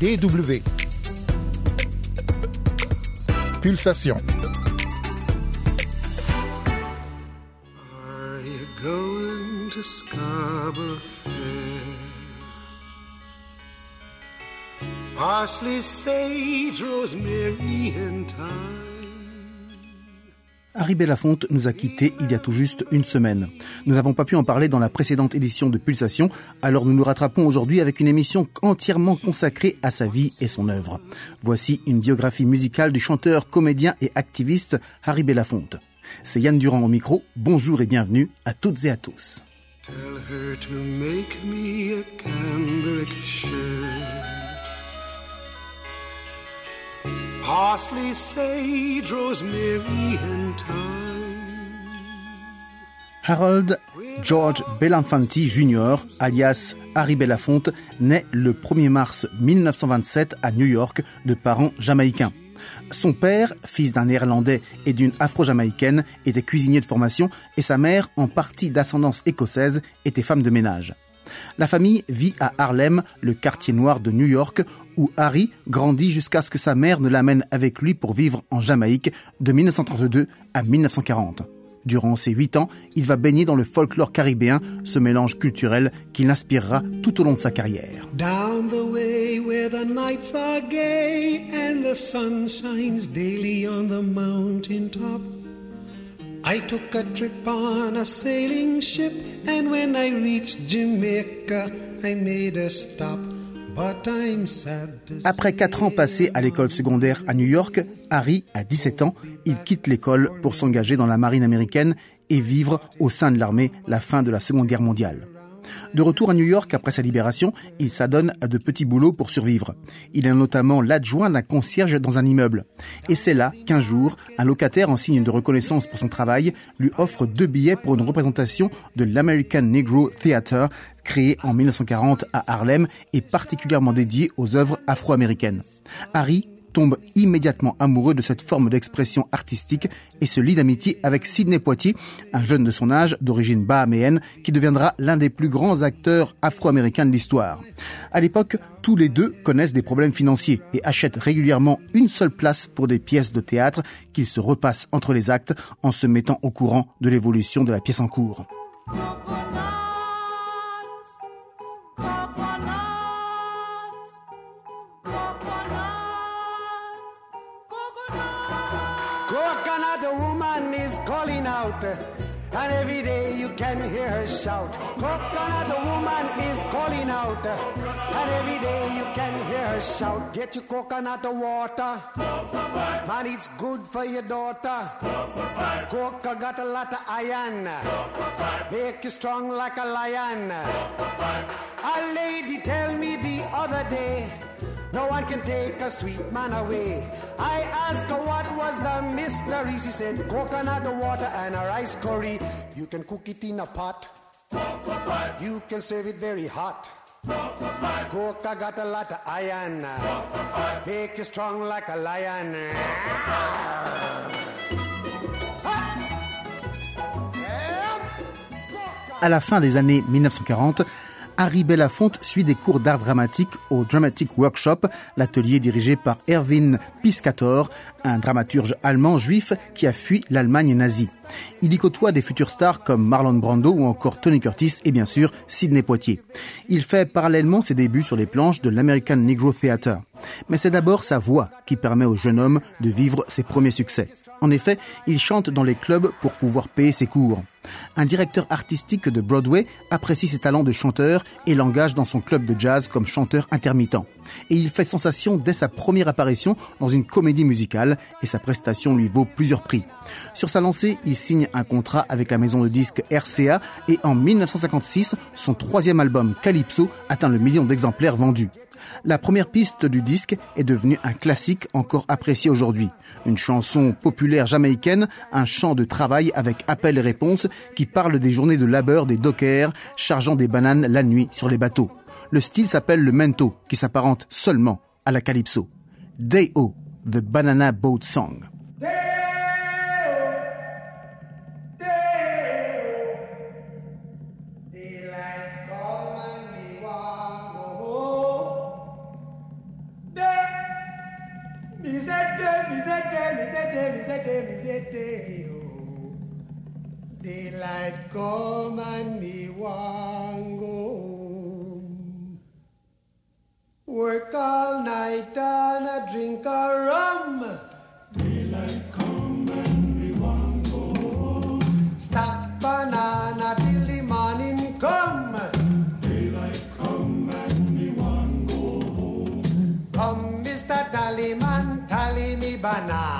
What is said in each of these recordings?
DW. Pulsation. Are you going to Scarborough Fair? Parsley, sage, rosemary, and thyme. Harry Belafonte nous a quittés il y a tout juste une semaine. Nous n'avons pas pu en parler dans la précédente édition de Pulsation, alors nous nous rattrapons aujourd'hui avec une émission entièrement consacrée à sa vie et son œuvre. Voici une biographie musicale du chanteur, comédien et activiste Harry Belafonte. C'est Yann Durand au micro. Bonjour et bienvenue à toutes et à tous. Harold George Belafonte Jr., alias Harry Belafonte, naît le 1er mars 1927 à New York de parents jamaïcains. Son père, fils d'un néerlandais et d'une afro-jamaïcaine, était cuisinier de formation et sa mère, en partie d'ascendance écossaise, était femme de ménage. La famille vit à Harlem, le quartier noir de New York, où Harry grandit jusqu'à ce que sa mère ne l'amène avec lui pour vivre en Jamaïque de 1932 à 1940. Durant ces huit ans, il va baigner dans le folklore caribéen, ce mélange culturel qui l'inspirera tout au long de sa carrière. Down the way where the nights are gay and the sun shines daily on the mountain top. I took a trip on a sailing ship, and when I reached Jamaica, I made a stop. But I'm sad to Après quatre ans passés à l'école secondaire à New York, Harry a 17 ans. Il quitte l'école pour s'engager dans la marine américaine et vivre au sein de l'armée la fin de la Seconde Guerre mondiale. De retour à New York après sa libération, il s'adonne à de petits boulots pour survivre. Il est notamment l'adjoint d'un concierge dans un immeuble. Et c'est là qu'un jour, un locataire en signe de reconnaissance pour son travail lui offre deux billets pour une représentation de l'American Negro Theater créé en 1940 à Harlem et particulièrement dédié aux œuvres afro-américaines. Harry tombe immédiatement amoureux de cette forme d'expression artistique et se lie d'amitié avec Sidney Poitier, un jeune de son âge, d'origine bahaméenne, qui deviendra l'un des plus grands acteurs afro-américains de l'histoire. À l'époque, tous les deux connaissent des problèmes financiers et achètent régulièrement une seule place pour des pièces de théâtre qu'ils se repassent entre les actes en se mettant au courant de l'évolution de la pièce en cours. Out, and every day you can hear her shout. Coconut, woman is calling out, and every day you can hear her shout. Get your coconut water, man, it's good for your daughter. Coca got a lot of iron, make you strong like a lion. A lady tell me the other day. No one can take a sweet man away. I asked her what was the mystery. She said coconut water and a rice curry. You can cook it in a pot. You can serve it very hot. Coca got a lot of iron. Make you strong like a lion. À la fin des années 1940, Harry Belafonte suit des cours d'art dramatique au Dramatic Workshop, l'atelier dirigé par Erwin Piscator, un dramaturge allemand juif qui a fui l'Allemagne nazie. Il y côtoie des futurs stars comme Marlon Brando ou encore Tony Curtis et bien sûr Sidney Poitier. Il fait parallèlement ses débuts sur les planches de l'American Negro Theater. Mais c'est d'abord sa voix qui permet au jeune homme de vivre ses premiers succès. En effet, il chante dans les clubs pour pouvoir payer ses cours. Un directeur artistique de Broadway apprécie ses talents de chanteur et l'engage dans son club de jazz comme chanteur intermittent. Et il fait sensation dès sa première apparition dans une comédie musicale et sa prestation lui vaut plusieurs prix. Sur sa lancée, il signe un contrat avec la maison de disques RCA et en 1956, son troisième album Calypso atteint le million d'exemplaires vendus. La première piste du disque est devenue un classique encore apprécié aujourd'hui. Une chanson populaire jamaïcaine, un chant de travail avec appel et réponse qui parle des journées de labeur des dockers chargeant des bananes la nuit sur les bateaux. Le style s'appelle le mento, qui s'apparente seulement à la calypso. Day-O, The Banana Boat Song. Oh. Daylight come and me want go. Work all night and a drink a rum. Banana.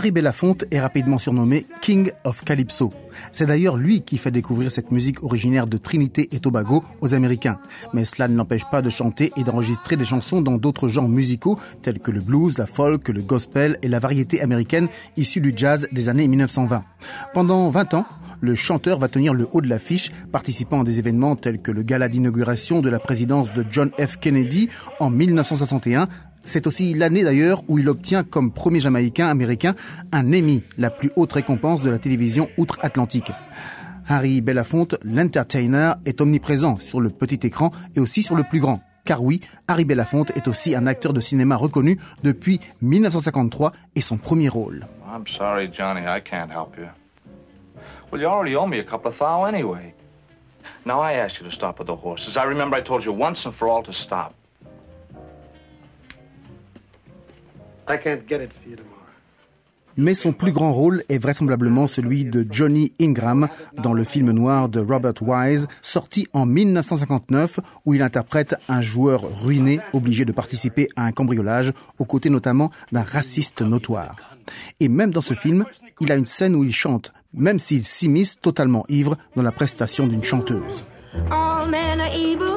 Harry Belafonte est rapidement surnommé King of Calypso. C'est d'ailleurs lui qui fait découvrir cette musique originaire de Trinité et Tobago aux Américains. Mais cela ne l'empêche pas de chanter et d'enregistrer des chansons dans d'autres genres musicaux tels que le blues, la folk, le gospel et la variété américaine issue du jazz des années 1920. Pendant 20 ans, le chanteur va tenir le haut de l'affiche, participant à des événements tels que le gala d'inauguration de la présidence de John F. Kennedy en 1961, c'est aussi l'année d'ailleurs où il obtient comme premier Jamaïcain américain un Emmy, la plus haute récompense de la télévision outre-Atlantique. Harry Belafonte, l'entertainer, est omniprésent sur le petit écran et aussi sur le plus grand. Car oui, Harry Belafonte est aussi un acteur de cinéma reconnu depuis 1953 et son premier rôle. I'm sorry, Johnny, I can't help you. Well, you already owe me a couple of thou anyway. Now, I asked you to stop with the horses. I remember I told you once and for all to stop. Mais son plus grand rôle est vraisemblablement celui de Johnny Ingram dans le film noir de Robert Wise, sorti en 1959, où il interprète un joueur ruiné obligé de participer à un cambriolage, aux côtés notamment d'un raciste notoire. Et même dans ce film, il a une scène où il chante, même s'il s'immisce totalement ivre dans la prestation d'une chanteuse. All men are evil.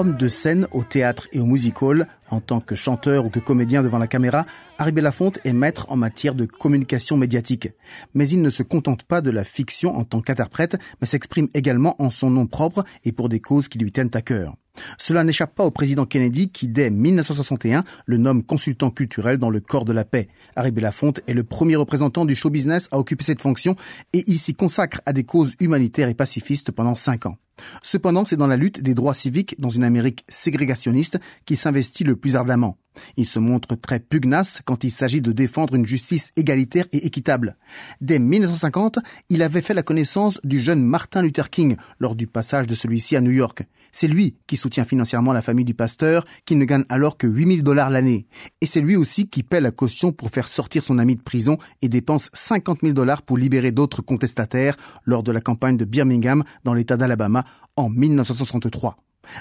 Homme de scène au théâtre et au music hall, en tant que chanteur ou que comédien devant la caméra, Harry Belafonte est maître en matière de communication médiatique. Mais il ne se contente pas de la fiction en tant qu'interprète, mais s'exprime également en son nom propre et pour des causes qui lui tiennent à cœur. Cela n'échappe pas au président Kennedy qui, dès 1961, le nomme consultant culturel dans le corps de la paix. Harry Belafonte est le premier représentant du show business à occuper cette fonction et il s'y consacre à des causes humanitaires et pacifistes pendant cinq ans. Cependant, c'est dans la lutte des droits civiques dans une Amérique ségrégationniste qu'il s'investit le plus ardemment. Il se montre très pugnace quand il s'agit de défendre une justice égalitaire et équitable. Dès 1950, il avait fait la connaissance du jeune Martin Luther King lors du passage de celui-ci à New York. C'est lui qui soutient financièrement la famille du pasteur, qui ne gagne alors que 8000 dollars l'année. Et c'est lui aussi qui paie la caution pour faire sortir son ami de prison et dépense 50 000 dollars pour libérer d'autres contestataires lors de la campagne de Birmingham dans l'état d'Alabama en 1963.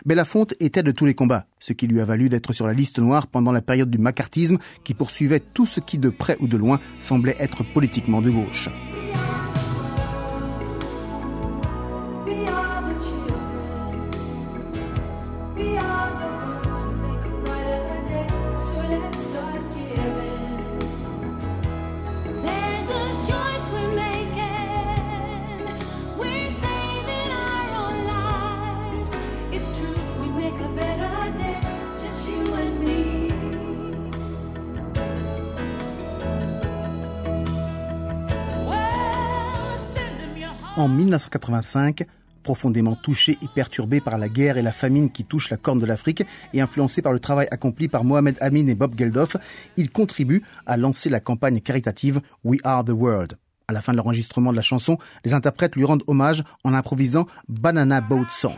Belafonte était de tous les combats, ce qui lui a valu d'être sur la liste noire pendant la période du macartisme qui poursuivait tout ce qui de près ou de loin semblait être politiquement de gauche. En 1985, profondément touché et perturbé par la guerre et la famine qui touchent la corne de l'Afrique et influencé par le travail accompli par Mohamed Amin et Bob Geldof, il contribue à lancer la campagne caritative We Are the World. À la fin de l'enregistrement de la chanson, les interprètes lui rendent hommage en improvisant Banana Boat Song.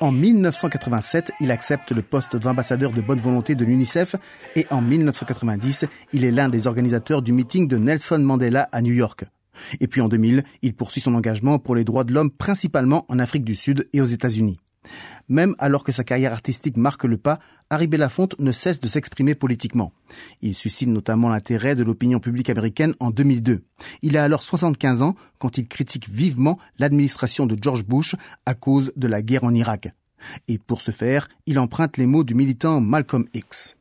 En 1987, il accepte le poste d'ambassadeur de bonne volonté de l'UNICEF et en 1990, il est l'un des organisateurs du meeting de Nelson Mandela à New York. Et puis en 2000, il poursuit son engagement pour les droits de l'homme principalement en Afrique du Sud et aux États-Unis. Même alors que sa carrière artistique marque le pas, Harry Belafonte ne cesse de s'exprimer politiquement. Il suscite notamment l'intérêt de l'opinion publique américaine en 2002. Il a alors 75 ans quand il critique vivement l'administration de George Bush à cause de la guerre en Irak. Et pour ce faire, il emprunte les mots du militant Malcolm X.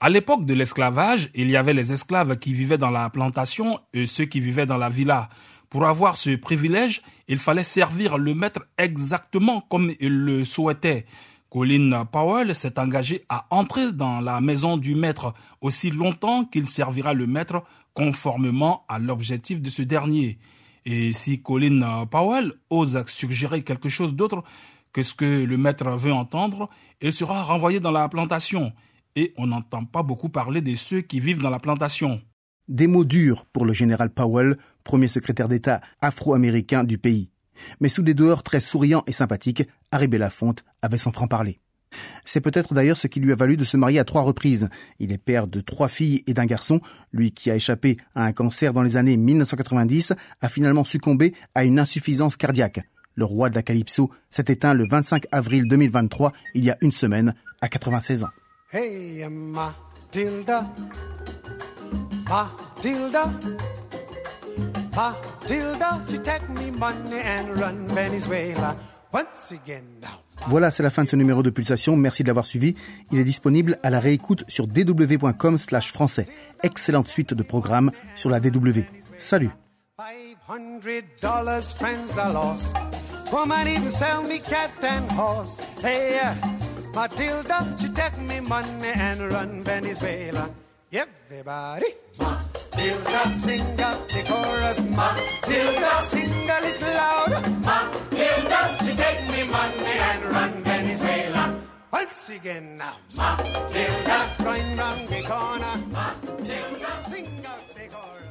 À l'époque de l'esclavage, il y avait les esclaves qui vivaient dans la plantation et ceux qui vivaient dans la villa. Pour avoir ce privilège, il fallait servir le maître exactement comme il le souhaitait. Colin Powell s'est engagé à entrer dans la maison du maître aussi longtemps qu'il servira le maître conformément à l'objectif de ce dernier. Et si Colin Powell ose suggérer quelque chose d'autre que ce que le maître veut entendre, il sera renvoyé dans la plantation. Et on n'entend pas beaucoup parler de ceux qui vivent dans la plantation. Des mots durs pour le général Powell, premier secrétaire d'État afro-américain du pays. Mais sous des dehors très souriants et sympathiques, Harry Belafonte avait son franc-parler. C'est peut-être d'ailleurs ce qui lui a valu de se marier à trois reprises. Il est père de trois filles et d'un garçon. Lui qui a échappé à un cancer dans les années 1990 a finalement succombé à une insuffisance cardiaque. Le roi de la Calypso s'est éteint le 25 avril 2023, il y a une semaine, à 96 ans. Hey, Matilda, Matilda, Matilda, she take me money and run Venezuela once again now. Voilà, c'est la fin de ce numéro de Pulsation. Merci de l'avoir suivi. Il est disponible à la réécoute sur dw.com slash français. Excellente suite de programmes sur la DW. Salut Five hundred dollars, friends I lost. Woman even sell me cat and horse. Hey, uh, Matilda, she take me money and run Venezuela. Everybody, Matilda, sing out the chorus. Matilda, sing a little louder. Matilda, she take me money and run Venezuela. Once again now, Matilda, going round the corner. Matilda, sing out the chorus.